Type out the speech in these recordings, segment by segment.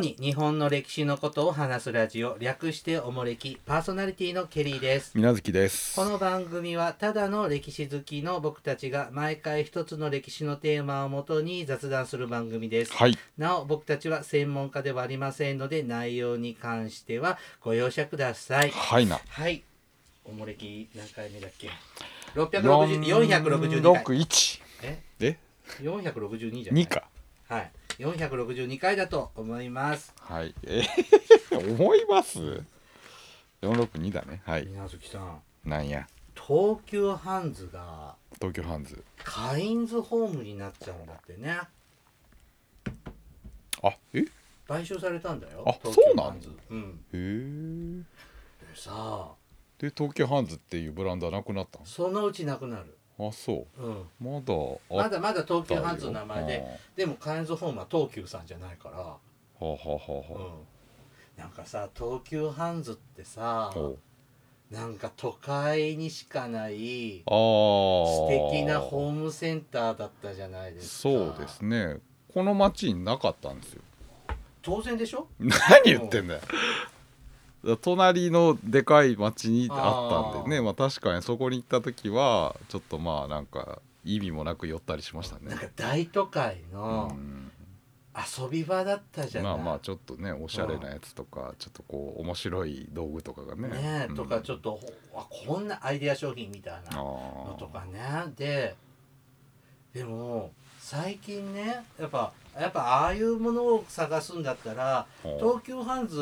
に日本の歴史のことを話すラジオ略しておもれきパーソナリティのケリーです。水無月です。この番組はただの歴史好きの僕たちが毎回一つの歴史のテーマをもとに雑談する番組です。はい。なお僕たちは専門家ではありませんので内容に関してはご容赦ください。はいな。はい。おもれき何回目だっけ？660 462回。461え？え462じゃない？2かはい。462回だと思います。はい。えー 思います？462だね。はい。水無月さん。なんや？東急ハンズが東京ハンズ。カインズホームになっちゃうんだってね。あえ？へ買収されたんだよ。あそうなのハンズ。うんえ。でさで東京ハンズっていうブランドはなくなったそのうちなくなる。のあそう。ん。うまだあまだまだ東急ハンズの名前ででもカインズホームは東急さんじゃないから。はあはあはあはうん。なんかさ東急ハンズってさなんか都会にしかない素敵なホームセンターだったじゃないですか。そうですね。この町になかったんですよ。当然でしょ？何言ってんだよ隣のでかい町にあったんでねまあ確かにそこに行った時はちょっとまあなんか意味もなく寄ったりしましたね。なんか大都会うのん遊び場だったじゃない、まあまあちょっとねおしゃれなやつとかちょっとこう面白い道具とかがね。ねえとかちょっっと、あこんなアイデア商品みたいなとのとかね。ででも最近ねやっぱやっぱああいうものを探すんだったら東急ハンズ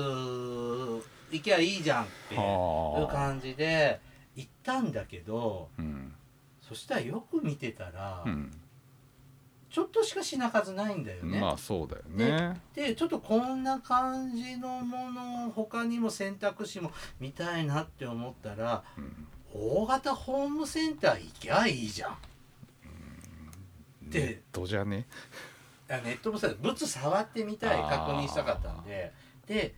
行きゃいいじゃんっていう感じで行ったんだけどうん。そしたらよく見てたら、うん。ちょっとしか品数ないんだよね。まあそうだよね。でちょっとこんな感じのものを他にも選択肢も見たいなって思ったらうん。大型ホームセンター行きゃいいじゃん。でネットじゃね？あネットもさ物触ってみたい確認したかったんで。で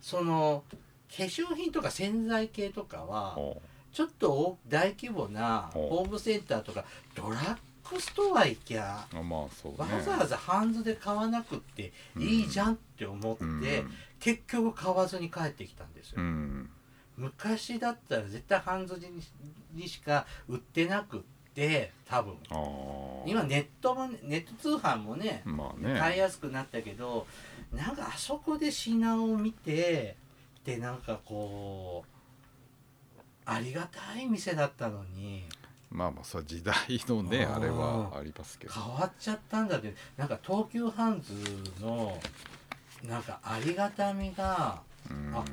その化粧品とか洗剤系とかはほちょっと大大規模なホームセンターとかドラッグストア行きゃうまあそうね。わざわざハンズで買わなくっていいじゃんって思って、うん。結局買わずに帰ってきたんですよ、うん。昔だったら絶対ハンズににしか売ってなくって多分。今ネットもネット通販もねまあね。買いやすくなったけどなんかあそこで品を見てでなんかこうありがたい店だったのに。まあまあそれ時代のねあれはありますけど。変わっちゃったんだってなんか東急ハンズのなんかありがたみがうん。あ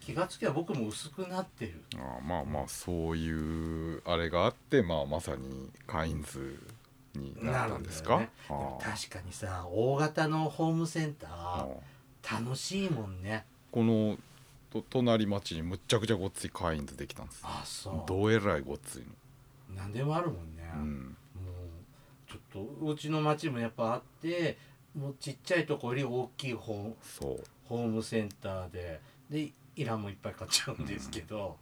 気がつきゃ僕も薄くなってる。あーまあまあそういうあれがあってまあまさにカインズになったんですか、ね。あー確かにさ大型のホームセンター楽しいもんね。このと隣町にむっちゃくちゃごっついカインズできたんですあそう。どうえらいごっつい何でもあるもんね、の、うん、もうちょっとうちの町もやっぱあってもうちっちゃいとこより大きいホそう。ホームセンターででイランもいっぱい買っちゃうんですけど、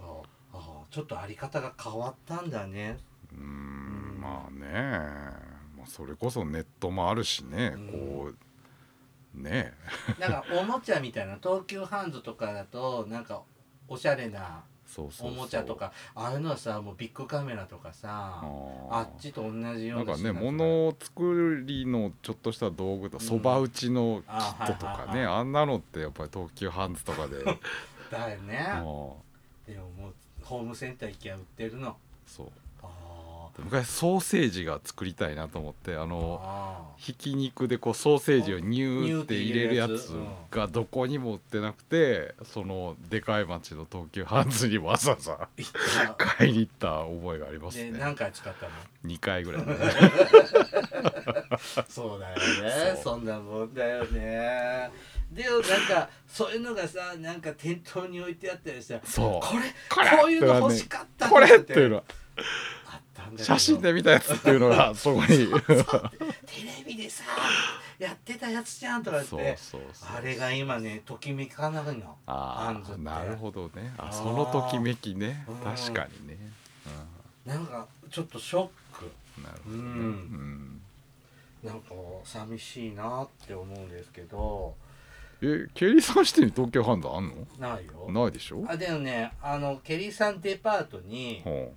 ああちょっとあり方が変わったんだね。うんまあね。まあそれこそネットもあるしね、うん。こうねなんかおもちゃみたいな東急ハンズとかだとなんかおしゃれなそうそうそう。おもちゃとかああいうのはさもうビッグカメラとかさああっちと同じよなかねうんな品数物を作りのちょっとした道具とうん。そば打ちのキットとあはいはいはかねあんなのってやっぱり東急ハンズとかで。だよね。もでももうホームセンター行きゃ売ってるの。うそう。あ昔ソーセージが作りたいなと思ってああのあひき肉でこうソーセージをニューって入れるやつがどこにも売ってなくてそのでかい町の東急ハンズにわざわざ買いに行った覚えがありますね。で何回使ったの？2回ぐらいね。そうだよね。そそんなもんだよね。でもなんかそういうのがさなんか店頭に置いてあったりしたらそう。これこういうの欲しかったこれっていうの。は写真で見たやつっていうのが そこに。テレビでさやってたやつじゃんとか言ってあれが今ねときめかないのハああなるほどね。あそのときめきね。うん。確かにね、なんかちょっとショック。うん、なるほどね、うん。うん。なんか寂しいなって思うんですけど。えケリーさん支店に東京ハンズあんの？ないよ。ないでしょ？あでもねあのケリーさんデパートにほ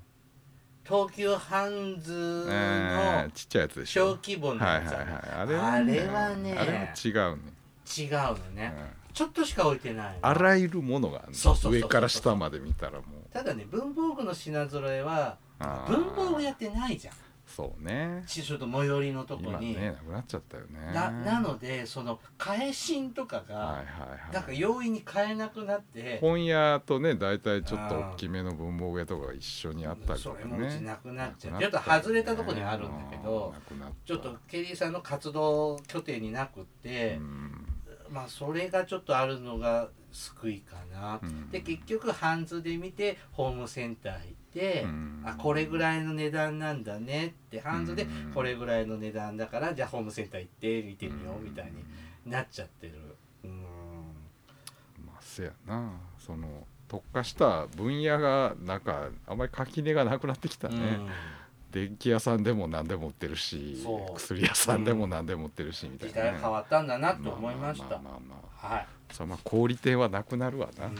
東急ハンズのー、ちっちゃいやつでしょ。小規模のはいはいやつはい。あるあれはねあれは違うね、違うのね、ちょっとしか置いてないあらゆるものがあるそうそうそうそう上から下まで見たらもう。ただね文房具の品揃えはあー。文房具やってないじゃんそうね。ちょっと最寄りのとこ今に、ねなくなっちゃったよね。ななのでその返しとかが、はいはいはい。なんか容易に買えなくなって。本屋とね大体ちょっと大きめの文房具屋とかが一緒にあったりとかそれもうちねなくなっちゃうなちょっと外れたとこにあるんだけどちょっとケリーさんの活動拠点になくって、うんまあそれがちょっとあるのが救いかな、うんで結局ハンズで見てホームセンター行って、うん。あこれぐらいの値段なんだねってハンズでうん。これぐらいの値段だからじゃあホームセンター行って見てみようみたいになっちゃってる。うん。まあせやな。その特化した分野がなんかあんまり垣根がなくなってきたね、電気屋さんでも何でも売ってるし薬屋さんでも何でも売ってるしみたい時な、ね。代変わったんだなと思いました。まあまあまあまあまあはい。そまあ小売店はなくなるわな、うん。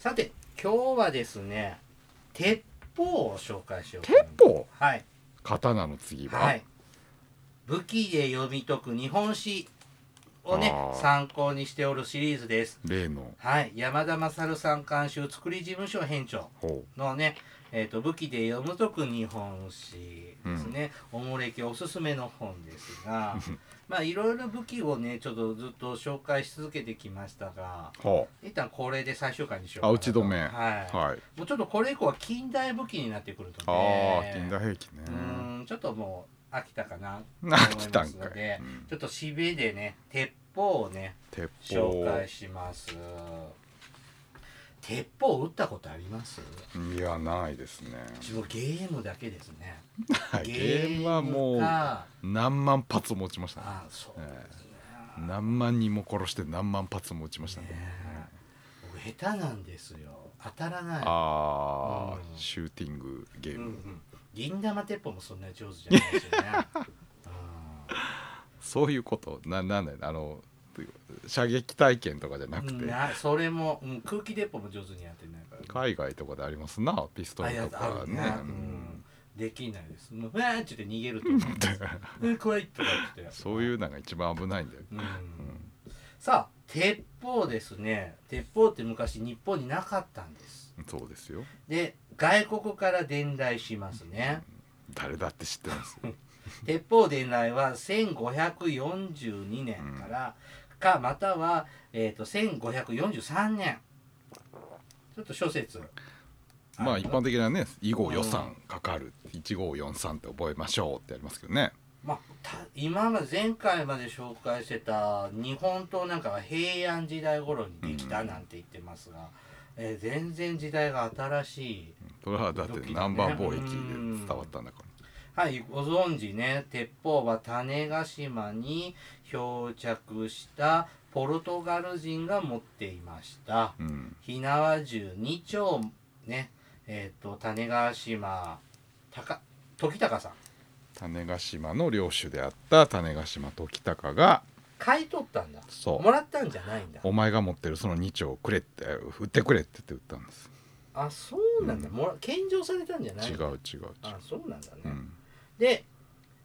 さて今日はですね鉄砲を紹介しよう鉄砲？はい。刀の次は、はい。武器で読み解く日本史をね参考にしておるシリーズです。例の。はい。山田勝さん監修作り事務所編長ほのね、えー、と武器で読む解く日本史ですね、おもれきおすすめの本ですがまあいろいろ武器をねちょっとずっと紹介し続けてきましたが一旦これで最終回にしようかあな打ち止め。はい、うはい。もうちょっとこれ以降は近代武器になってくるとあね。あ近代兵器ね。うーんちょっともう飽きたかなと思いますのでうん。ちょっとしびでね鉄砲をね鉄紹砲介します鉄砲撃ったことあります？いやないですね。自分ゲームだけですね。ゲームはもうか。何万発持ちましたね。あそうですね、何万人も殺して何万発も撃ちましたね。ね僕下手なんですよ。当たらない。ああ、うん。シューティングゲーム、うんうん。銀玉鉄砲もそんなに上手じゃないですよね。うん。そういうこと。ななんだよあの射撃体験とかじゃなくて、なそれも、うん、空気鉄砲も上手にやってないから、海外とかでありますなピストルとあかねね、うん、できないです。もうわーっって逃げると思うんです うん怖いとか言って。そういうのが一番危ないんだよ、うん。うん。さあ鉄砲ですね。鉄砲って昔日本になかったんです。そうですよ。で外国から伝来しますね。誰だって知ってますよ。鉄砲伝来は1542年からかまたは、えー、と1543年。ちょっと諸説。まあ一般的なね以後予算かかる1543って覚えましょうってやりますけどね。まあ、た今まで前回まで紹介してた日本刀なんかは平安時代頃にできたなんて言ってますが、えー全然時代が新しい。それはだって南蛮貿易で伝わったんだからはいご存知ね。鉄砲は種子島に漂着したポルトガル人が持っていました。うん。火縄銃2丁ねえっ、と種子島高時隆さん。種子島の領主であった種子島時隆が買い取ったんだ。そう。もらったんじゃないんだ。お前が持ってるその2丁くれって売ってくれって言って売ったんです。あそうなんだ、うん。もら献上されたんじゃない違う違う違う。あそうなんだね、うんで、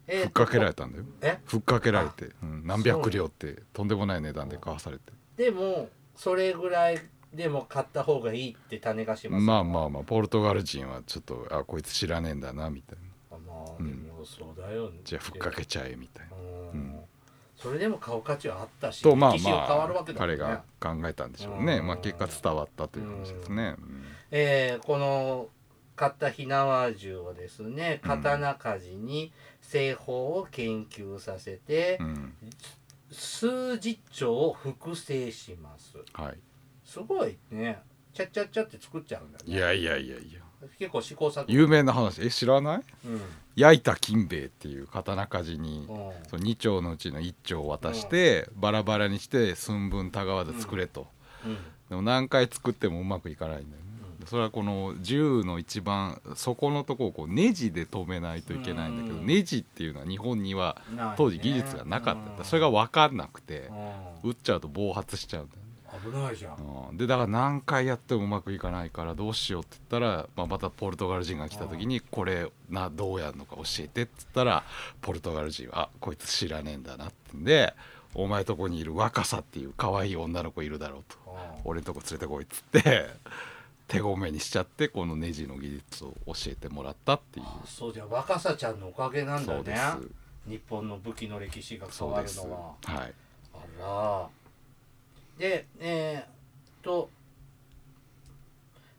えーふっかけられたんだよ。え？ふっかけられて、うん何百両ってとんでもない値段で買わされて。でもそれぐらいでも買った方がいいって種子島さんまあまあまあポルトガル人はちょっとあこいつ知らねえんだなみたいな。あまあうん。でもそうだよね、じゃあふっかけちゃえみたいな。うん。うん。それでも買う価値はあったしとまあまあね。彼が考えたんでしょうね。うんまあ結果伝わったという話ですね。えーこの買った火縄銃をですね刀鍛冶に製法を研究させて、うん、うん数十丁を複製します。はい。すごいね。ちゃっちゃっちゃって作っちゃうんだね。いやいやいやいや。結構試行錯誤。有名な話。え知らない？うん。焼いた金兵衛っていう刀鍛冶にうん。その2丁のうちの1丁を渡してバラバラにして寸分たがわず作れと、うん。でも何回作ってもうまくいかないんだよね、それはこの銃の一番底のとこをこうネジで止めないといけないんだけど、うん。ネジっていうのは日本には当時技術がなかった。それが分かんなくてうん。撃っちゃうと暴発しちゃうんだよね。危ないじゃん。うん。でだから何回やってもうまくいかないからどうしようって言ったら、まあ、またポルトガル人が来た時にこれなどうやるのか教えてって言ったらポルトガル人はあこいつ知らねえんだなってんでお前とこにいる若さっていう可愛い女の子いるだろうと。うん。俺んとこ連れてこいっつって手ごめにしちゃってこのネジの技術を教えてもらったっていう。あそうじゃ若さちゃんのおかげなんだね。日本の武器の歴史が変わるのは。はい。あら。でえーっと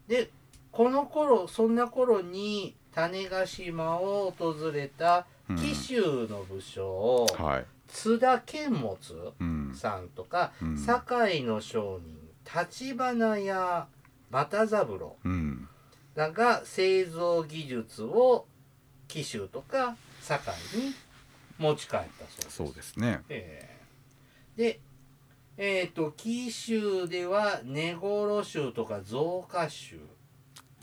でこの頃そんな頃に種子島を訪れた紀州の武将、はい。津田健物うんさんとか、うん。堺の商人橘屋又三郎うん。らが製造技術を紀州とか堺に持ち帰ったそうです。そうですね。ええ。でえっ、と紀州では根頃州とか増加州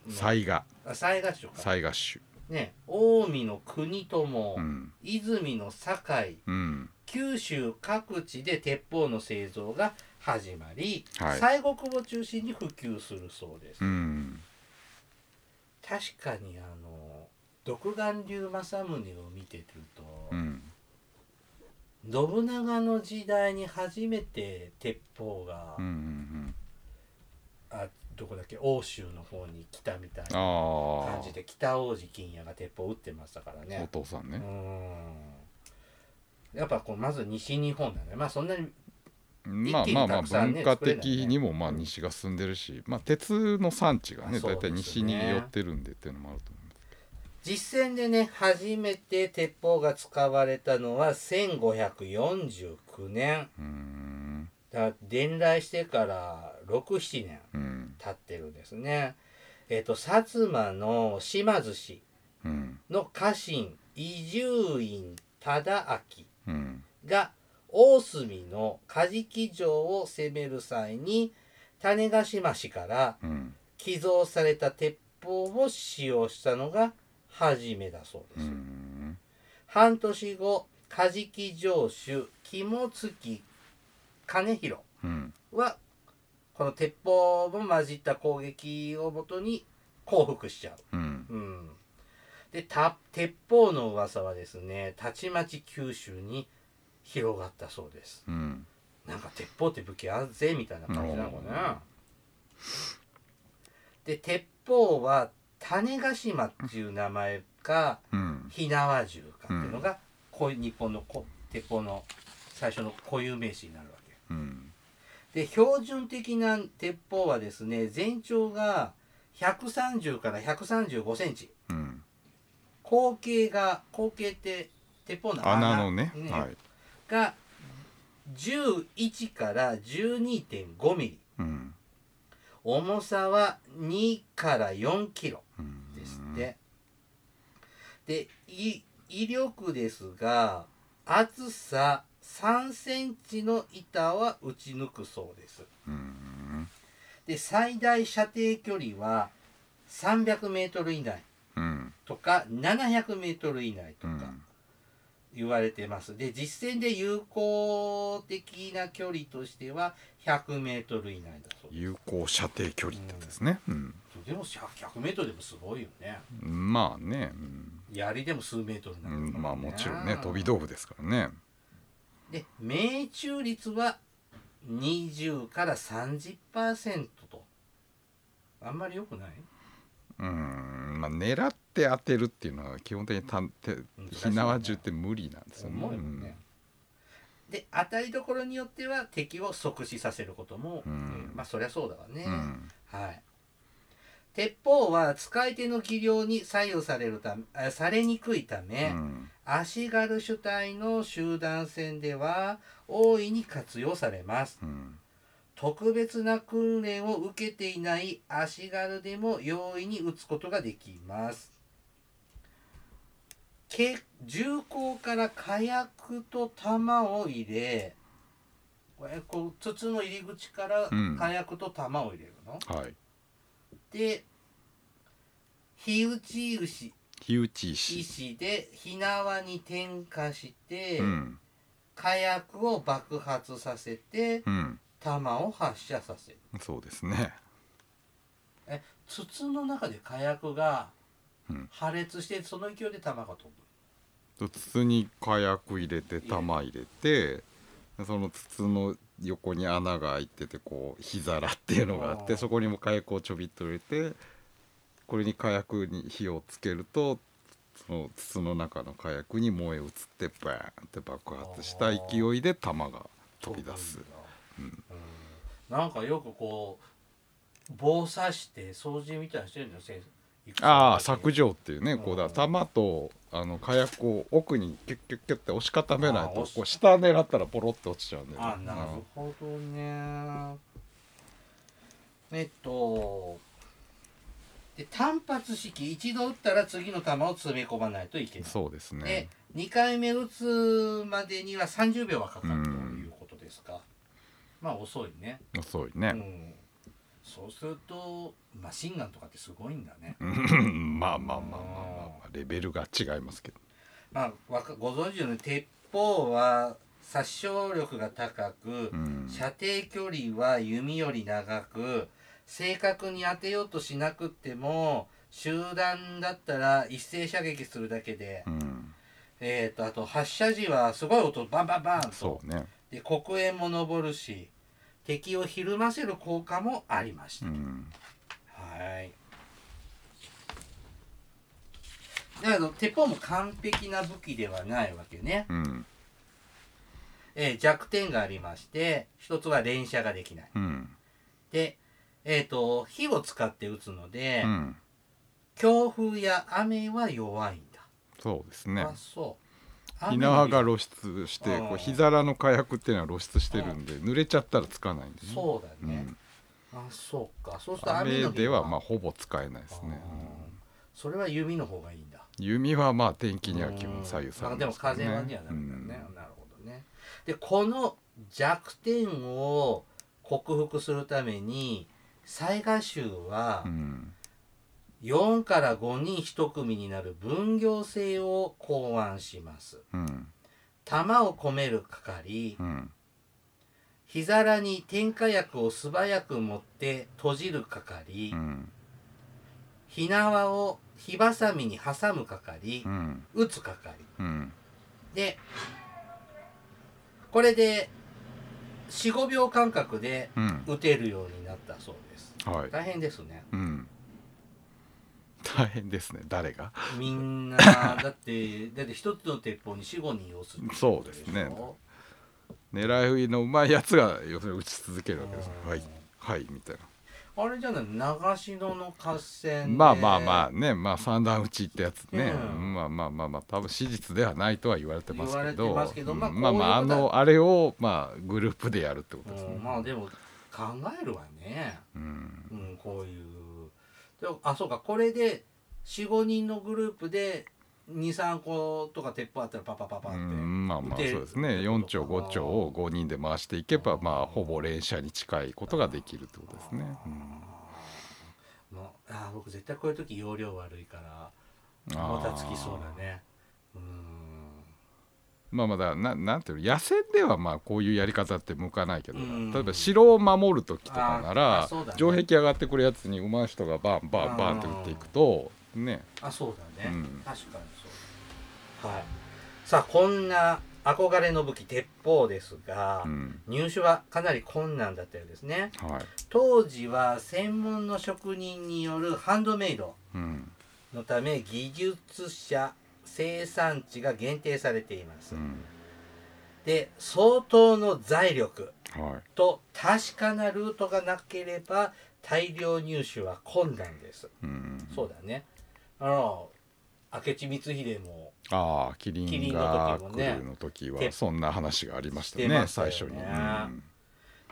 雑賀。あ雑賀州か。雑賀種ね近江の国友、うん。泉の堺。うん。九州各地で鉄砲の製造が始まり、はい。西国を中心に普及するそうです、うん。確かにあの独眼竜政宗を見てると、うん。信長の時代に初めて鉄砲が、うんうんあどこだっけ欧州の方に来たみたいなあ感じで北王子金也が鉄砲撃ってましたからね。う父さんね。ん。やっぱこうまず西日本なね。まあそんなにまあまあまあ文化的にもまあ西が進んでるし、まあ鉄の産地がね大体西に寄ってるんでっていうのもあると思います実戦でね初めて鉄砲が使われたのは1549年。だ伝来してから67年うん。経ってるんですね。えっ、と薩摩の島津氏うん。の家臣伊集院忠明うん。が大隅の梶木城を攻める際に種子島氏からうん。寄贈された鉄砲を使用したのが初めだそううです、ん。半年後梶木城主肝付兼弘うん。はこの鉄砲も混じった攻撃をもとに降伏しちゃう。うん。うん、でた鉄砲の噂はですねたちまち九州に広がったそうです。うん。なんか鉄砲って武器あるぜみたいな感じなのかなで鉄砲は種子島っていう名前かうん。火縄銃かっていうのが、こういう日本のこ鉄砲の最初の固有名詞になるわけ。うん。で標準的な鉄砲はですね全長が130から135センチ。うん。口径が口径って鉄砲の穴穴のね。はいが11から12.5ミリ。うん。重さは2から4キロうんですって、でい威力ですが厚さ3センチの板は打ち抜くそうです。うん。で最大射程距離は300メートル以内うん。とか700メートル以内とか。うん言われてます。で実戦で有効的な距離としては100メートル以内だそうです。有効射程距離ってですね。うん。でも100メートルでもすごいよね。まあね。うん。槍でも数メートルになるね。うんまあもちろんね。飛び道具ですからね。で命中率は20から30%と。あんまり良くない？うんまあ狙って当てるっていうのは基本的にたて火縄銃って無理なんですよね。重いもん。ね、で当たりどころによっては敵を即死させることも、うん。えーまあそりゃそうだわね、うん。はい。鉄砲は使い手の技量に左右されるためあされにくいため、うん。足軽主体の集団戦では大いに活用されます。うん特別な訓練を受けていない足軽でも容易に撃つことができます。け銃口から火薬と弾を入れこれこう筒の入り口からうん。火薬と弾を入れるの、はい。で火打ち石。火打ち石。石で火縄に点火して、うん。火薬を爆発させてうん弾を発射させる。そうですね。え筒の中で火薬がうん。破裂してその勢いで弾が飛ぶ。筒に火薬入れて弾入れてその筒の横に穴が開いててこう火皿っていうのがあってそこにも火薬をちょびっと入れてこれに火薬に火をつけるとその筒の中の火薬に燃え移ってバーンって爆発した勢いで弾が飛び出すなんかよくこう棒刺して掃除みたいにしてるんだよ先生ああ削除っていうねうん。こうだ。弾とあの火薬を奥にキュッキュッキュッって押し固めないとこう下狙ったらポロって落ちちゃうんだよね。あなるほどね。えっとで単発式一度撃ったら次の弾を詰め込まないといけない。そうですね。で2回目撃つまでには30秒はかかるということですか、まあ遅いね。遅いうね、ん。そうするとマシンガンとかってすごいんだね。うんまあまあまあまあまあ、まあ、レベルが違いますけど。まあわかご存知のように鉄砲は殺傷力が高く、うん。射程距離は弓より長く正確に当てようとしなくっても集団だったら一斉射撃するだけで、うん。えー、とあと発射時はすごい音バンバンバンと。そうね。で黒煙も上るし敵をひるませる効果もありました、うん。はい。だけど鉄砲も完璧な武器ではないわけね、うん。えー弱点がありまして一つは連射ができない。うん。でえっ、と火を使って撃つので、うん。強風や雨は弱いんだ、そうですね。あそう火縄が雨露出してうん。こう火皿の火薬っていうのは露出してるんで濡れちゃったらつかないんでね。そうだね、うん。あそうか。そうすると雨ではまあほぼ使えないですね、それは弓の方がいいんだ。弓はまあ天気には基本左右されあでもますから風はにはなるんだうん。ね、なるほどね。でこの弱点を克服するために雑賀衆はうん4から5人1組になる分業制を考案します。うん。弾を込める係。うん。火皿に点火薬を素早く持って閉じる係、うん。火縄を火ばさみに挟む係。う、ん。撃つ係。うん。でこれで45秒間隔でうん。撃てるようになったそうです。はい。大変ですね。うん大変ですね誰が。みんな だってだって一つの鉄砲に45人押すっていそうですね。狙い撃のうまいやつが要するに撃ち続けるわけです。うんはいはいみたいな。あれじゃない長篠の合戦で。まあまあまあねまあ三段撃ちってやつね、うん。まあまあまあまあ多分史実ではないとは言われてますけど。てまあまあまあのあれをまあグループでやるってことですね。うん、まあでも考えるわね。うん。うんこういうあそうか。これで45人のグループで23個とか鉄砲あったらパパパパって、うんまあまあそうですね。4丁5丁を5人で回していけばまあほぼ連射に近いことができるってことですね、うん。もうあー僕絶対こういう時容量悪いからもたつきそうだね。うんまあまあだななんていうの野戦ではまあこういうやり方って向かないけど、うん。例えば城を守る時とかなら、ね。城壁上がってくるやつに上手い人がバンバンバンって撃っていくとね。あそうだね、うん。確かにそうはい。さあこんな憧れの武器鉄砲ですが、うん。入手はかなり困難だったようですね。はい。当時は専門の職人によるハンドメイドうん。のため技術者生産地が限定されています、うん。で相当の財力はい。と確かなルートがなければ大量入手は困難です、うんそうだね。あの明智光秀もああキリンが来るの時はてそんな話がありましたねね。最初に、うん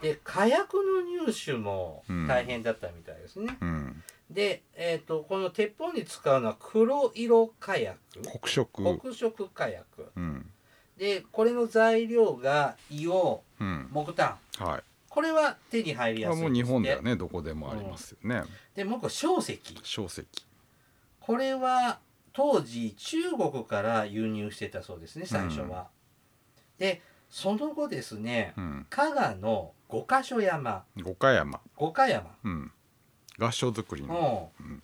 で火薬の入手もうん。大変だったみたいですね、うん、で、えー、とこの鉄砲に使うのは黒色火薬。黒色。黒色火薬。うん。でこれの材料が硫黄うん。木炭。はい。これは手に入りやすいもう日本ではねどこでもありますよね。でもう一個硝石。硝石。これは当時中国から輸入してたそうですね最初は。でその後ですねうん。加賀の五箇所山。五箇山。五箇山、うん。合掌造りの。うん。うん。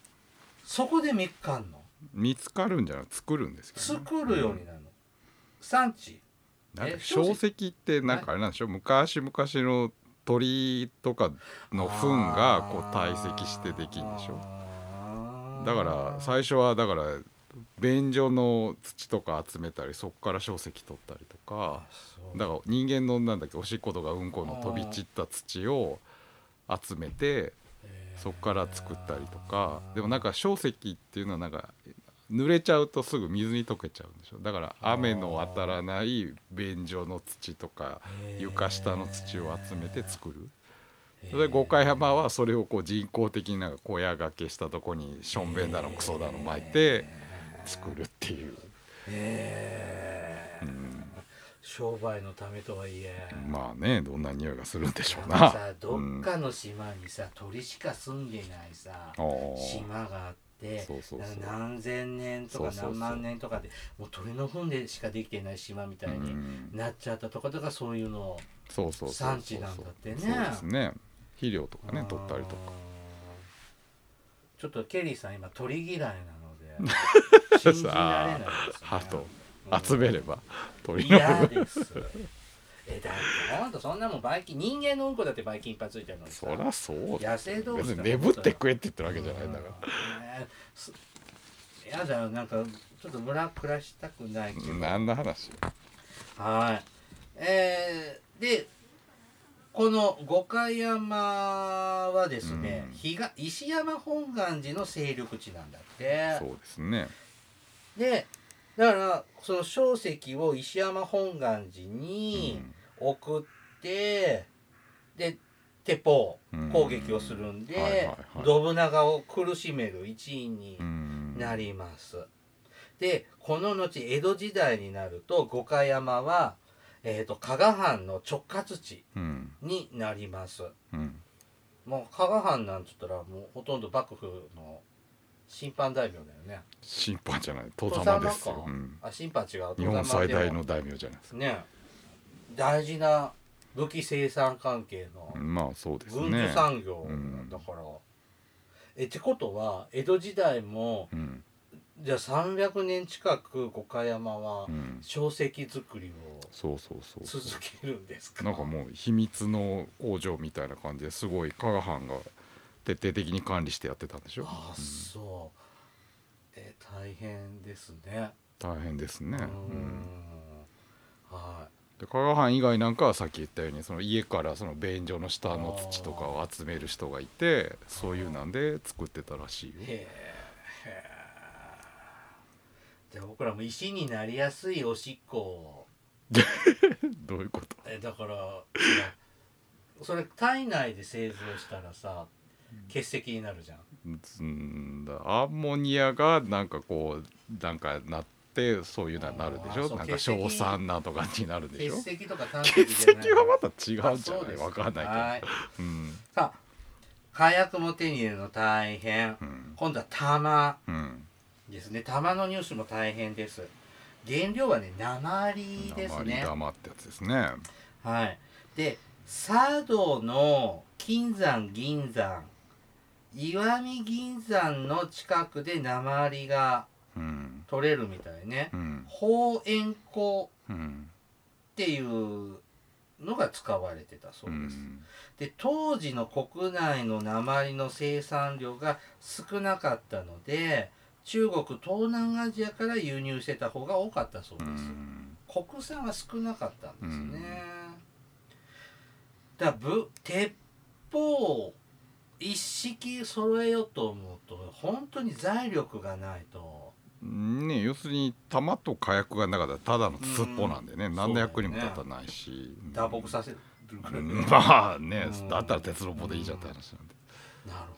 そこで見つかんの？見つかるんじゃなく作るんですけどね、作るようになるの、産地。なんかえ小石ってなんかあれなんでしょ？昔々の鳥とかの糞がこう堆積してできるんでしょ？だから最初はだから便所の土とか集めたりそこから小石取ったりとかだから人間のなんだっけおしっことかうんこの飛び散った土を集めてそこから作ったりとかでもなんか小石っていうのはなんか濡れちゃうとすぐ水に溶けちゃうんでしょ。だから雨の当たらない便所の土とか床下の土を集めて作る。それで五箇山はそれをこう人工的になんか小屋掛けしたとこにしょんべんだのクソだの巻いて作るっていう、へえうん。商売のためとはいえ。まあねどんな匂いがするんでしょうな。さどっかの島にさ鳥しか住んでないさ島があってそうそうそう。何千年とか何万年とかでもう鳥の糞でしかできてない島みたいにうん。なっちゃったとことかそういうのをそうそうそうそう産地なんだってね。そうですね。肥料とかね取ったりとか。ちょっとケリーさん今鳥嫌いな 信じられないです、ね、集めれば鳥の嫌です。えだってほんとそんなもんばい菌人間のうんこだってばい菌いっぱいついてるのにさ。そりゃそうだ野生動物別にだ眠って食えって言ってるわけじゃないんだから。うん。ねすやだよなんかちょっと村暮らしたくないけど。何の話？はい。えー、でこの五箇山はですね、うん。日が石山本願寺の勢力地なんだって。そうですね。でだからその小石を石山本願寺に送って、で鉄砲うん。攻撃をするんで、信長を苦しめる一員にうん。なります。でこの後江戸時代になると五箇山は、えー、と加賀藩の直轄地うん。になります。うん。もう加賀藩なんつったらもうほとんど幕府の審判大名だよね。審判じゃない。戸戸様ですかよ、うん。あ審判違う。日本最大の大名じゃないですか。ね。大事な武器生産関係のまあそうです軍ね需産業うんだから、えってことは江戸時代もうんじゃあ300年近く五箇山はうん。小石作りそうそうそうを続けるんですか？なんかもう秘密の工場みたいな感じですごい加賀藩が徹底的に管理してやってたんでしょ、ああうん。そう。え大変ですね。大変ですね、うん。ん。はで加賀藩以外なんかはさっき言ったようにその家からその便所の下の土とかを集める人がいてそういうなんで作ってたらしいよ。へえじゃあ僕らも石になりやすいおしっこを。どういうこと？えだからそれ体内で製造したらさ結石になるじゃん。うんだアンモニアがなんかこうなんかなってそういうのになるでしょ？なんか硝酸なんとかになるでしょ？結石とか炭血石はまた違うんじゃない？わかんないけど。うん。さあ火薬も手に入れるの大変。うん。今度は玉。うんですね。玉の入手も大変です。原料はね鉛です鉛ね玉ってやつですね。はい。で佐渡の金山銀山石見銀山の近くで鉛がうん。取れるみたいね。うん。宝塩粉うん。っていうのが使われてたそううです、ん。で当時の国内の鉛の生産量が少なかったので中国東南アジアから輸入してた方が多かったそううです、ん国産は少なかったんですね、だぶ鉄砲を一式揃えようと思うと本当に財力がないと。ね要するに弾と火薬がなかったらただの筒っぽなんでね。うん。何の役にも立たないし。打撲させる。まあねうん。だったら鉄の棒でいいじゃんって話なんで。なるほど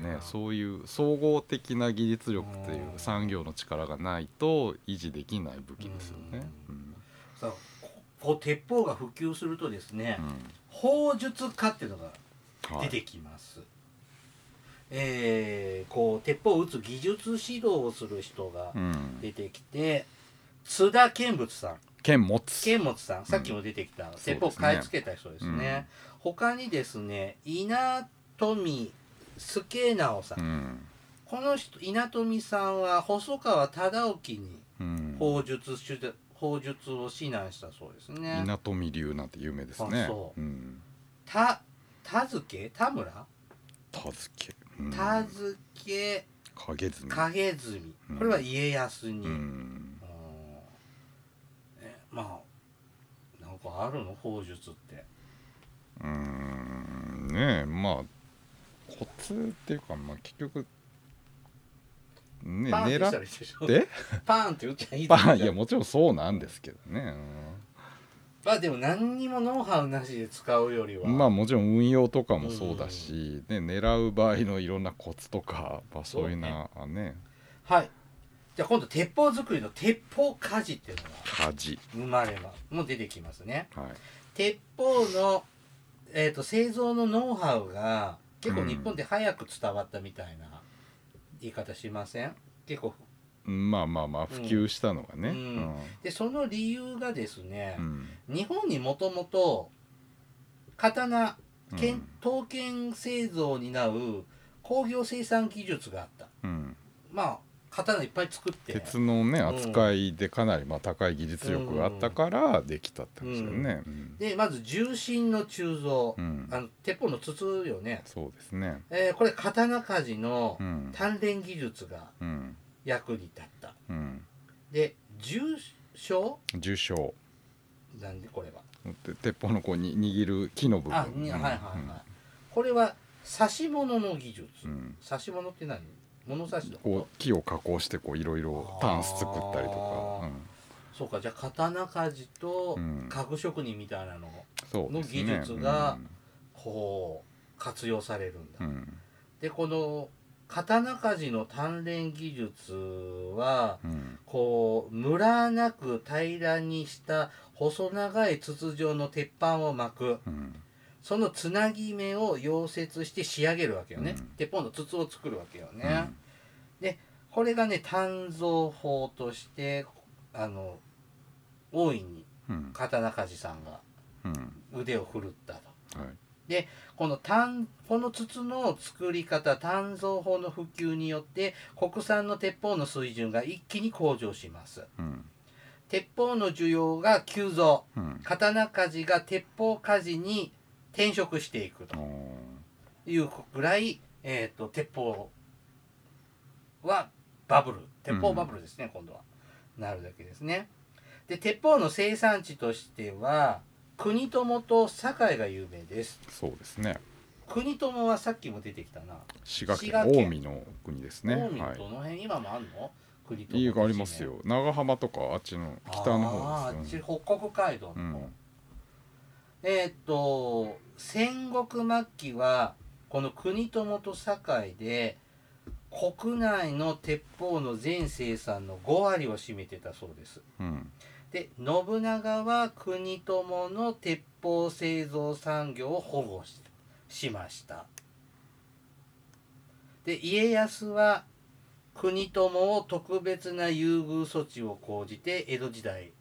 ねねそういう総合的な技術力っていううん。産業の力がないと維持できない武器ですよね。うん。さあここう鉄砲が普及するとですね、う砲術家っていうのがんはい。出てきます、えーこう鉄砲を撃つ技術指導をする人がうん。出てきて、津田健物さん。剣持つ。健物さん。さっきも出てきた、鉄砲を買い付けた人ですね、他にですね稲富助直さん、うん。この人稲富さんは細川忠興にうん。砲術手段砲術を指南したそうですね。稲富流なんて有名ですね。あそう。うん。た田付？田村？田付。うん。田付？影積み。影積うん。これは家康に、ううんんえまあなんかあるの？砲術って。うーん。ねえまあコツっていうかまあ結局ねパーンってしたら狙いいでしょ。って？パーンって打っちゃいいパンいやももちろんそうなんですけどね。まあでも何にもノウハウなしで使うよりは。うんまあもちろん運用とかもそうだし、ね、狙う場合のいろんなコツとか、まあ、そういうなね。はい。じゃあ今度鉄砲作りの鉄砲鍛冶っていうのが火事生まれます。もう出てきますね。はい。鉄砲の、えー、と製造のノウハウが結構日本で早く伝わったみたいな言い方しません？結構。まあまあまあ普及したのがね、ううん。んでその理由がですねう、ん。日本にもともと刀うん。剣刀剣製造を担う工業生産技術があった。うん。まあ刀いっぱい作って。鉄のねうん扱いでかなりまあ高い技術力があったからできたって話だよね、うん。でまず重心の鋳造、うん。あの鉄砲の筒よね、そうですね。えーこれ刀鍛冶のうん。鍛錬技術がうん。役に立った。うん。で重傷？重傷。なんでこれは？て鉄砲のこうに握る木の部分。あ、にはいはいはい、これは刺し物の技術、うん。刺し物って何？物差しのこう木を加工してこういろいろタンス作ったりとあか、そうかじゃあ刀鍛冶とうん。家具職人みたいなのの技術がこう活用されるんだ、うん。うんでこの刀鍛冶の鍛錬技術はうん。こうムラなく平らにした細長い筒状の鉄板を巻く。うん。そのつなぎ目を溶接して仕上げるわけよね、うん。鉄砲の筒を作るわけようんね、これがね鍛造法としてあの大いにうん。刀鍛冶さんがうん。腕を振るったと。はい。この単この筒の作り方鍛造法の普及によって国産の鉄砲の水準が一気に向上します。うん。鉄砲の需要が急増。うん。刀鍛冶が鉄砲鍛冶に転職していくというぐらい、えー、と鉄砲はバブル。鉄砲バブルですね、今度は。なるだけですね。で鉄砲の生産地としては国友と堺が有名です。そうですね。国友はさっきも出てきたな。滋賀県。近江の国ですね。近江。はい。どの辺、今もあんの？国友いいがありますよ。長浜とかあっちの北のあーあっち北国街道の方、うん。えーっと戦国末期はこの国友と堺で国内の鉄砲の全生産の5割を占めてたそうです。うん。で信長は国友の鉄砲製造産業を保護ししました。で家康は国友を特別な優遇措置を講じて江戸時代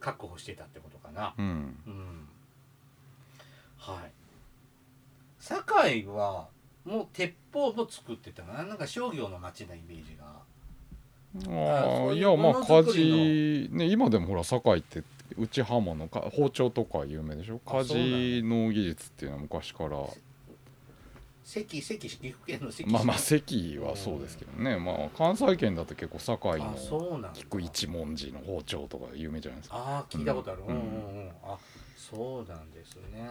確保してたってことかな。うん。うん。はい。堺はもう鉄砲も作ってたななんか商業の町なイメージが。ああいやまあ火事ね今でもほら堺って内刃物か包丁とか有名でしょ？あ火事の技術っていうのは昔から。関関岐阜県の関。まあまあ関はそうですけどね。まあ関西圏だと結構堺の菊一文字の包丁とか有名じゃないですか。ああ聞いたことある、う、うんん。うんうんうん。あそうなんですね。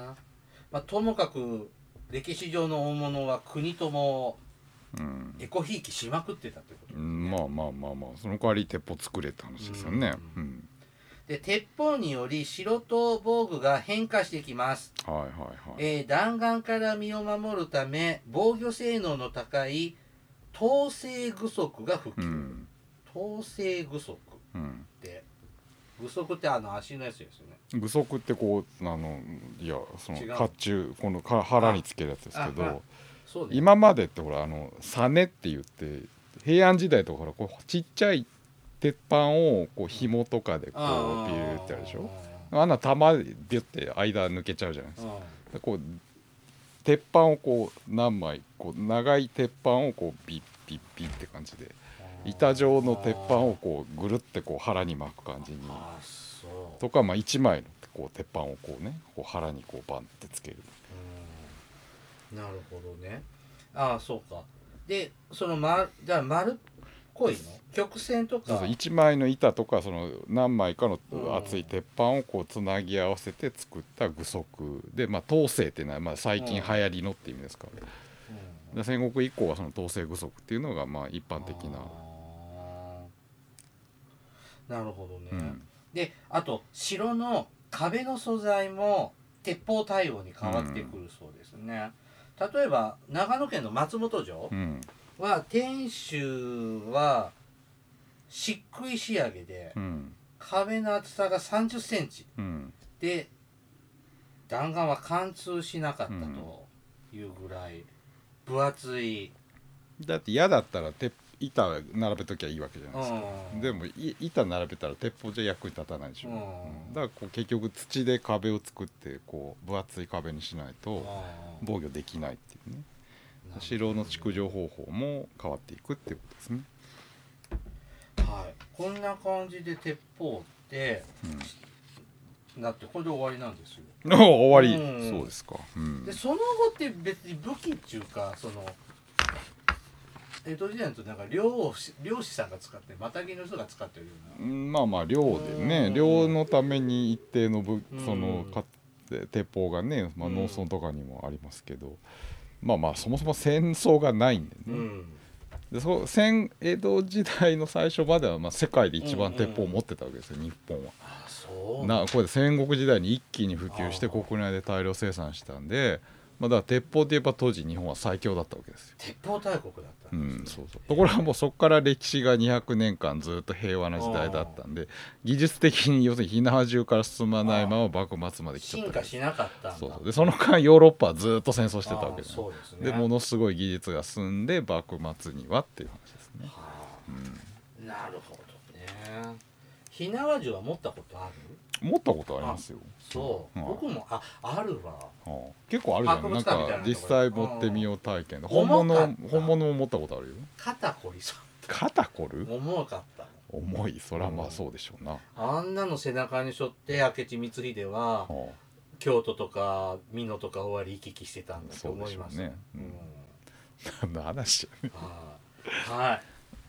まあともかく歴史上の大物は国ともうん。エコひいきしまくってたってことね、うんまあまあまあまあその代わり鉄砲作れって話ですよね。ううん。で鉄砲により城と防具が変化してきます。はいはいはい。えー弾丸から身を守るため防御性能の高い統制具足が普及、うん。統制具足。っうん。て具足ってあの足のやつですよね。具足ってこうあのいやその甲冑このか腹につけるやつですけどね。今までってほらあのサネって言って平安時代とかほらこうちっちゃい鉄板をこう紐とかでこあうビューってやるでしょ。あんな玉でって間抜けちゃうじゃないですか。でこう鉄板をこう何枚こう長い鉄板をこうビッビッビッって感じで板状の鉄板をこうぐるってこう腹に巻く感じにとかまあ1枚のこう鉄板をこうねこう腹にこうバンってつけるなるほどねああそうかでその丸じゃ丸っこいの曲線とかそうそう1枚の板とかその何枚かの厚い鉄板をこうつなぎ合わせて作った具足でまあ統制っていうのはまあ最近流行りのって意味ですからうん戦国以降はその統制具足っていうのがまあ一般的な、なるほどね、うん、であと城の壁の素材も鉄砲対応に変わってくるそうですね、例えば長野県の松本城うん。は天守は漆喰仕上げでうん。壁の厚さが3 0センチ。うん。で弾丸は貫通しなかったというぐらい分厚い、だって嫌だったら鉄板並べときゃいいわけじゃないですか、うん。でもい板並べたら鉄砲じゃ役に立たないでしょ、うん。うんだからこう結局土で壁を作ってこう分厚い壁にしないと防御できないっていうね。城の築城方法も変わっていくっていうことですね、はい、こんな感じで鉄砲ってだってこれで終わりなんですようん、終わり、うん。そうですか、うん。でその後って別に武器っていうかその江戸時代のとなんか漁師漁師さんが使ってマタギの人が使ってるような。うんまあまあ漁でねうん。漁のために一定の武うん。そのか鉄砲がね、まあ、うん農村とかにもありますけど、まあまあそもそも戦争がないんでね、うんでそう戦江戸時代の最初まではまあ世界で一番鉄砲を持ってたわけですよ、日本は。なこれで戦国時代に一気に普及して国内で大量生産したんで、まあ、だから鉄砲といえば当時日本は最強だったわけですよ。鉄砲大国だったうんん、ですね。そうそう。ところがもうそこから歴史が200年間ずっと平和な時代だったんで技術的に要するに火縄銃から進まないまま幕末まで来ちゃった進化しなかったそうそう。でその間ヨーロッパはずっと戦争してたわけあですそうですね。でものすごい技術が進んで幕末にはっていう話ですね。はうんあ。なるほどね。火縄銃は持ったことある？持ったことありますよ。そう、はい僕もああるわ。はあ結構あるじゃん博なんか実際持ってみよう体験でうん。本物本物も持ったことあるよ。肩こりそう。肩こる？重かった。重い。そらまあそうでしょうな、はあんなの背中に背負って明智光秀はあ京都とか美濃とか終わり行き来してたんだと思いますねううんん。何の話はい。はい。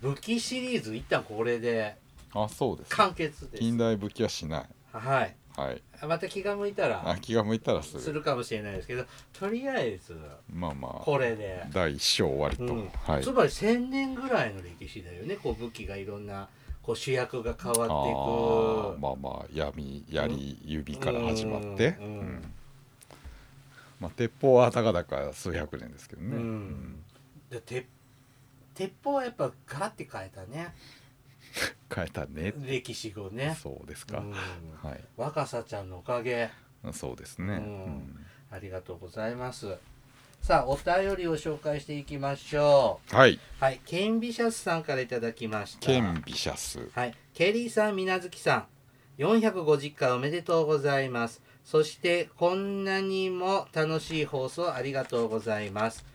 武器シリーズ一旦これであそうです完結です。近代武器はしないはい。はい。また気が向いたあら気が向いたらする。かもしれないですけどとりあえずまあまあこれで。第一章終わりと、うん。はい。つまり1000年ぐらいの歴史だよねこう武器がいろんなこう主役が変わっていく。まあまあ闇槍指から始まって、うんうんまあ、鉄砲はたかだか数百年ですけどね、うん。で鉄鉄砲はやっぱガラッて変えたね 変えたね。歴史をね。そうですか、うん。はい。若狭ちゃんのおかげ。そうですね、ありがとうございます。さあお便りを紹介していきましょはい、うはい。ケンビシャスさんからいただきました。ケンビシャス。はい、ケリーさん、みなずきさん、450回おめでとうございます。そして、こんなにも楽しい放送ありがとうございます。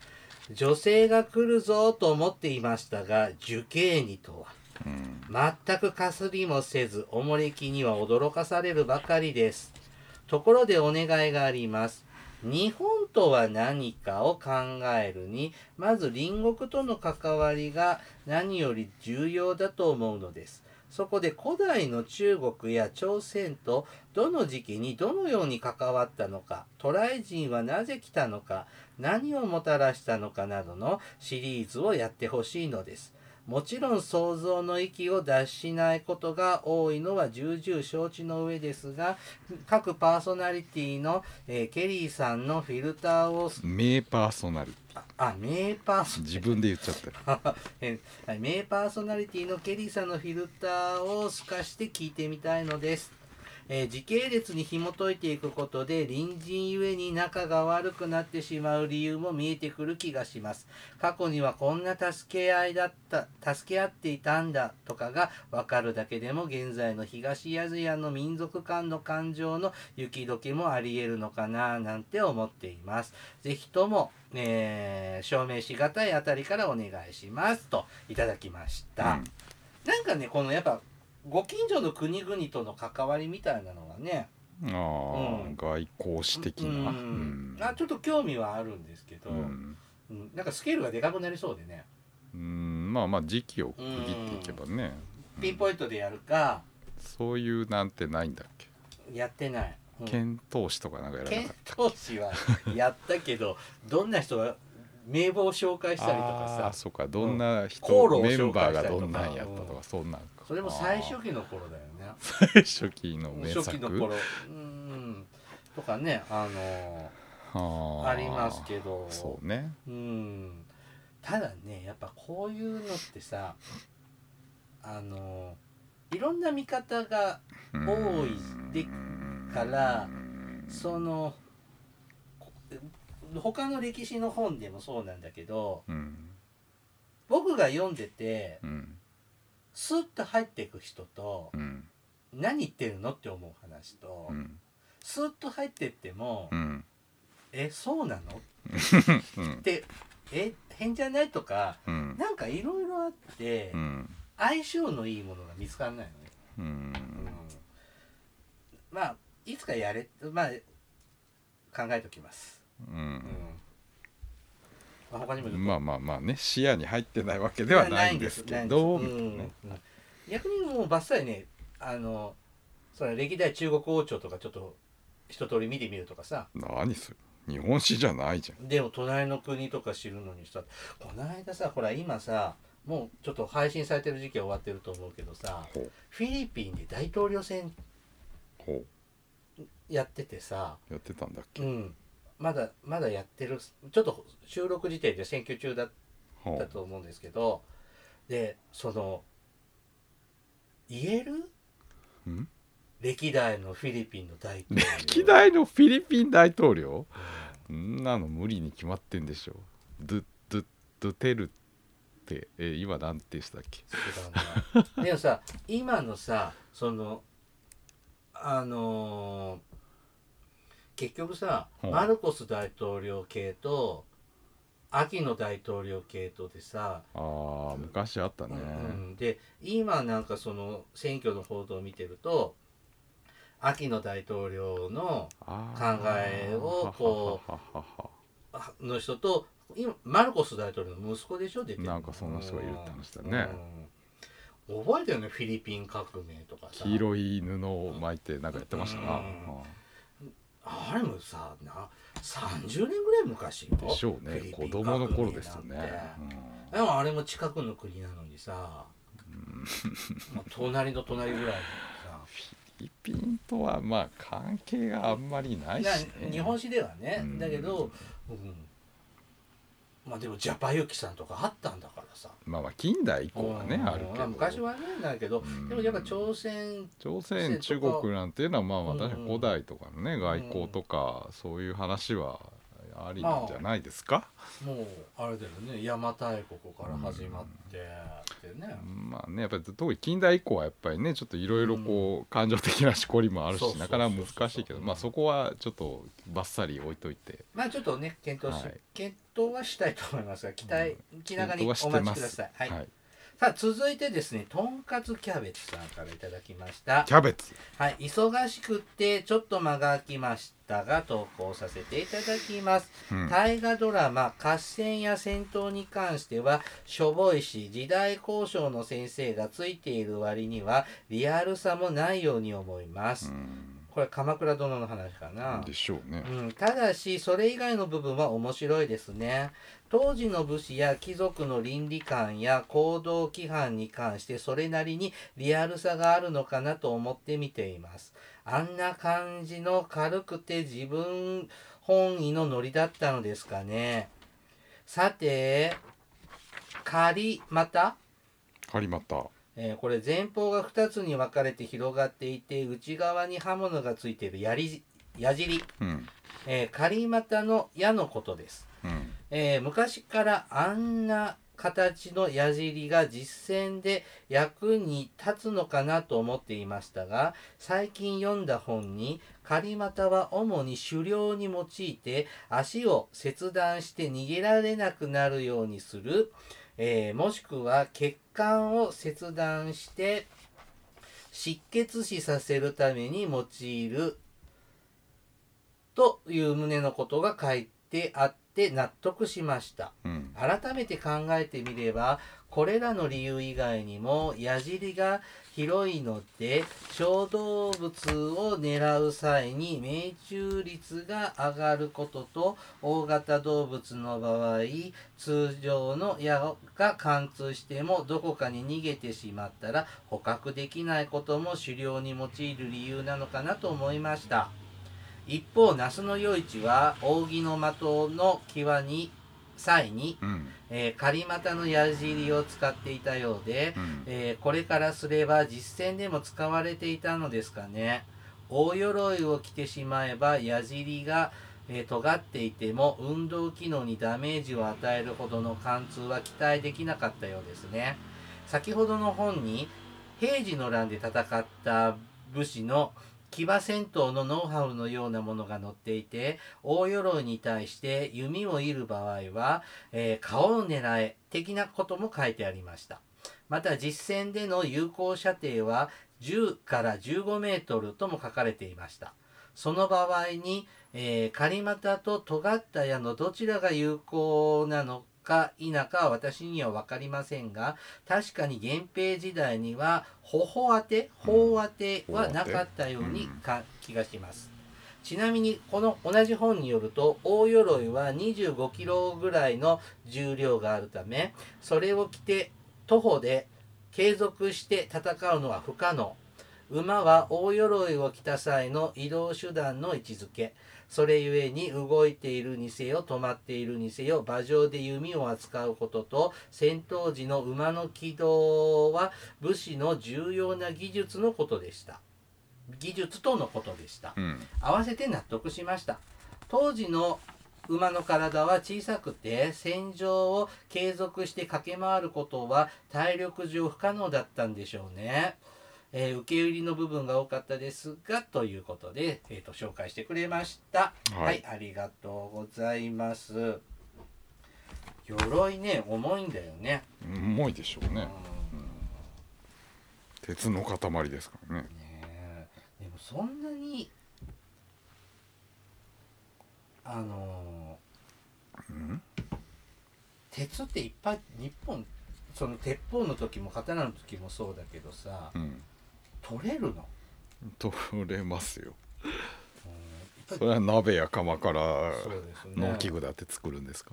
女性が来るぞと思っていましたが、受刑にとうん、は、全くかすりもせず、おもれきには驚かされるばかりです。ところでお願いがあります。日本とは何かを考えるに、まず隣国との関わりが何より重要だと思うのです。そこで古代の中国や朝鮮とどの時期にどのように関わったのか、渡来人はなぜ来たのか、何をもたらしたのかなどのシリーズをやってほしいのです。もちろん想像の域を脱しないことが多いのは重々承知の上ですが、各パーソナリティの、えーケリーさんのフィルターを、名パーソナリティ。あ、名パーソ自分で言っちゃってる。えはい名パーソナリティのケリーさんのフィルターを透かして聞いてみたいのです。えー時系列に紐解いていくことで隣人ゆえに仲が悪くなってしまう理由も見えてくる気がします。過去にはこんな助け合いだった助け合っていたんだとかが分かるだけでも現在の東アジアの民族間の感情の雪解けもありえるのかななんて思っています。ぜひとも、えー証明しがたいあたりからお願いします。といただきました、なんかねこのやっぱご近所の国々との関わりみたいなのがねうん、ああ、うん。外交史的な、うん。あちょっと興味はあるんですけど、ううん。んなんかスケールがでかくなりそうでね。うん。まあまあ時期を区切っていけばね、ピンポイントでやるか。そういうなんてないんだっけ。やってない、うん。遣唐使とかなんかやらな検かった討士はやったけどどんな人が名簿を紹介したりとかああさーそうか。どんな人、航路をメンバーがどんなんやったとか、そんなんか。それも最初期の頃だよね。最初期の名作？初期の頃。うん。とかねあのあーあ。りますけど。そうね。うん。ただねやっぱこういうのってさあのいろんな見方が多いでからそのこ他の歴史の本でもそうなんだけどうん。僕が読んでてうん。スッと入っていく人とうん。何言ってるのって思う話とうん。スッと入ってってもうん。えそうなの？うん。ってえ変じゃない？とかうん。なんかいろいろあってうん。相性のいいものが見つからないのね、まあいつかやれまあ考えときます、うん。うん。まあ、他にもまあまあまあね視野に入ってないわけではないんですけど。ないんですみたいなねうん。うん。逆にもうバッサリねあのそれ歴代中国王朝とかちょっと一通り見てみるとかさ何それ日本史じゃないじゃん。でも隣の国とか知るのにさこの間さほら今さもうちょっと配信されてる時期は終わってると思うけどさほうフィリピンで大統領選ほやっててさ、うやってたん。だっけうん、まだまだやってるちょっと収録時点で選挙中だったと思うんですけどでその言える？うん？歴代のフィリピンの大統領。歴代のフィリピン大統領？そんなの無理に決まってんでしょドゥドゥドゥテルってえー今なんて言ってたっけでもさ今のさそのあのー結局さうん。マルコス大統領系と秋の大統領系とでさ、あー昔あったね、うん、で今なんかその選挙の報道を見てると秋の大統領の考えをこうの人と今マルコス大統領の息子でしょ出てなんかそんな人がいるって話だね。うん。覚えてるねフィリピン革命とかさ。黄色い布を巻いてなんかやってましたな、うんあれもさな30年ぐらい昔よ。でしょうね。子供の頃ですよ革命なんでもあれも近くの国なのにさ、まあ隣の隣ぐらいのさ。フィリピンとはまあ関係があんまりないし、ね、な日本史ではね、うん。だけど、うん、まあでもジャパユキさんとかあったんだからさ。まあまあ近代以降はねうん。あるけど。昔はねだけど、うん。でもやっぱ朝鮮朝鮮中国なんていうのはまあまあうん確かに古代とかのね外交とかそういう話はありなんじゃないですか、もうあれだよね。邪馬台国から始まってってね、まあねやっぱり特に近代以降はやっぱりねちょっといろいろこう感情的なしこりもあるしなかなか難しいけどまあそこはちょっとバッサリ置いといて。まあちょっとね検討し、はい。検討はしたいと思いますが期待、気長にお待ちください。はい、はいさあ続いてですねとんかつキャベツさんからいただきました。キャベツ。はい、忙しくってちょっと間が空きましたが投稿させていただきます、うん。大河ドラマ「合戦や戦闘」に関してはしょぼいし時代交渉の先生がついている割にはリアルさもないように思います、うんこれ鎌倉殿の話かな。でしょうね。うん、ただしそれ以外の部分は面白いですね。当時の武士や貴族の倫理観や行動規範に関してそれなりにリアルさがあるのかなと思って見ています。あんな感じの軽くて自分本位のノリだったのですかね。さて仮また狩俣えーこれ前方が2つに分かれて広がっていて内側に刃物がついているやり矢尻、うん。えー、狩股の矢のことです、うん。えー昔からあんな形の矢尻が実戦で役に立つのかなと思っていましたが最近読んだ本に狩股は主に狩猟に用いて足を切断して逃げられなくなるようにする、えーもしくは血管を切断して失血死させるために用いるという旨のことが書いてあって納得しました。うん改めて考えてみればこれらの理由以外にも矢尻が広いので小動物を狙う際に命中率が上がることと大型動物の場合通常の矢が貫通してもどこかに逃げてしまったら捕獲できないことも狩猟に用いる理由なのかなと思いました。一方那須の余市は扇の的の際に際に、うん。えー、狩股の矢尻を使っていたようで、うん。えーこれからすれば実戦でも使われていたのですかね。大鎧を着てしまえば矢尻が、えー尖っていても運動機能にダメージを与えるほどの貫通は期待できなかったようですね。先ほどの本に平治の乱で戦った武士の騎馬戦闘のノウハウのようなものが載っていて大鎧に対して弓を射る場合は、えー顔を狙え的なことも書いてありました。また実戦での有効射程は10から15メートルとも書かれていました。その場合に、えー、狩股と尖った矢のどちらが有効なのか否かは私には分かりませんが確かに源平時代には頬当て頬当てはなかったようにか、気がします。ちなみにこの同じ本によると大鎧は25キロぐらいの重量があるためそれを着て徒歩で継続して戦うのは不可能。馬は大鎧を着た際の移動手段の位置づけそれゆえに動いているにせよ止まっているにせよ馬上で弓を扱うことと戦闘時の馬の軌道は武士の重要な技術のことでした。技術とのことでした。うん。合わせて納得しました。当時の馬の体は小さくて戦場を継続して駆け回ることは体力上不可能だったんでしょうね、えー受け売りの部分が多かったですがということで、えー、と紹介してくれました。はい。はい、ありがとうございます。鎧ね重いんだよね、重いでしょううん。ね鉄の塊ですからね。ねえ。でもそんなにあのうん？鉄っていっぱい日本その鉄砲の時も刀の時もそうだけどさうん取れるの、取れますよ。それは鍋や窯から農機具だって作るんですか？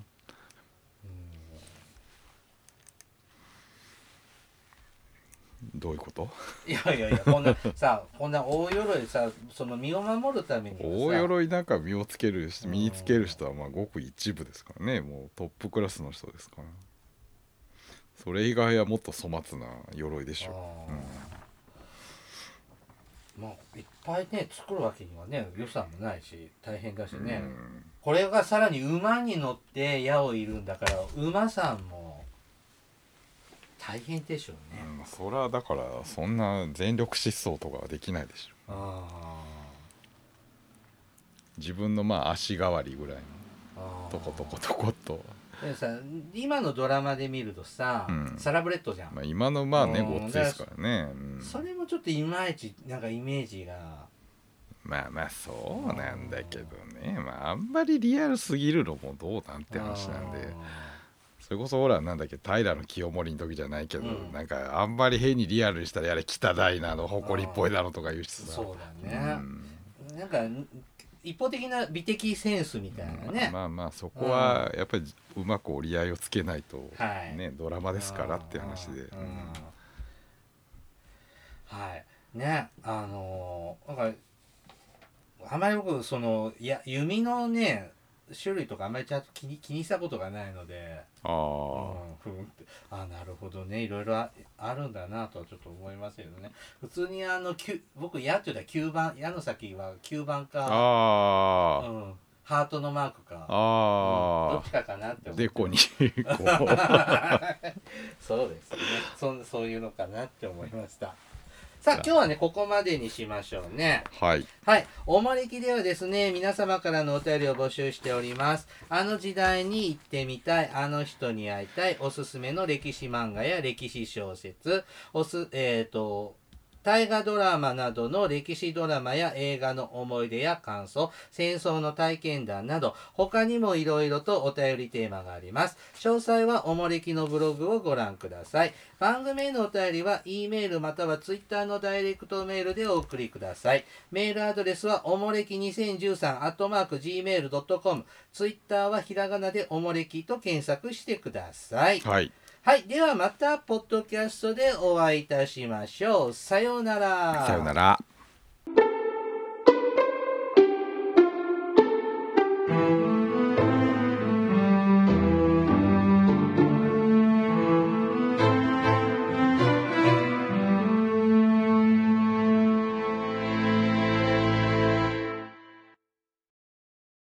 どういうこと？いやいやいやこんなさこんな大鎧さその身を守るために大鎧なんか身をつける人身につける人はまあごく一部ですからね。もうトップクラスの人ですから。それ以外はもっと粗末な鎧でしょあーまあいっぱいね作るわけにはね予算もないし大変だしうん、ね、これがさらに馬に乗って矢を射るんだから馬さんも大変でしょうね、うん、それはだからそんな全力疾走とかはできないでしょ。あ自分のまあ足代わりぐらいのあ。トコトコトコっと、でさ今のドラマで見るとさ、うん。サラブレッドじゃん、まあ、今のまあねうん。ごっついですからね、うん。それもちょっといまいちなんかイメージが。まあまあそうなんだけどね。まああんまりリアルすぎるのもどうなんて話なんで。それこそほらなんだっけ平清盛の時じゃないけど、うん。なんかあんまり変にリアルにしたらやれ北大なの誇りっぽいだろとか言うしさ。そうだね、うん。なんか一方的な美的センスみたいなね、まあまあそこはやっぱりうまく折り合いをつけないと、はい。ねドラマですからって話で、うん。はい。ねあのーなんかあまり僕そのいや弓のね種類とかあんまりちゃんと気に気にしたことがないのであうんあ、ふんあなるほどね。いろいろああるんだなとはちょっと思いますけどね。普通にあの僕矢って言ったら9番矢の先は9番か、あうん、ハートのマークか。あ、あうんどっちかかなって思って。あでこにこ そうですね。そんそういうのかなって思いましたさあ今日はねここまでにしましょうねうはいはい。おもれきではですね、皆様からのお便りを募集しております。あの時代に行ってみたい、あの人に会いたい、おすすめの歴史漫画や歴史小説、おす、えっ、と、大河ドラマなどの歴史ドラマや映画の思い出や感想、戦争の体験談など、他にもいろいろとお便りテーマがあります。詳細はおもれきのブログをご覧ください。番組へのお便りは、E メールまたは Twitter のダイレクトメールでお送りください。メールアドレスは、おもれき2013、アットマーク Gmail.com。Twitter はひらがなでおもれきと検索してください。はいはい。ではまた、ポッドキャストでお会いいたしましょう。さようなら。さようなら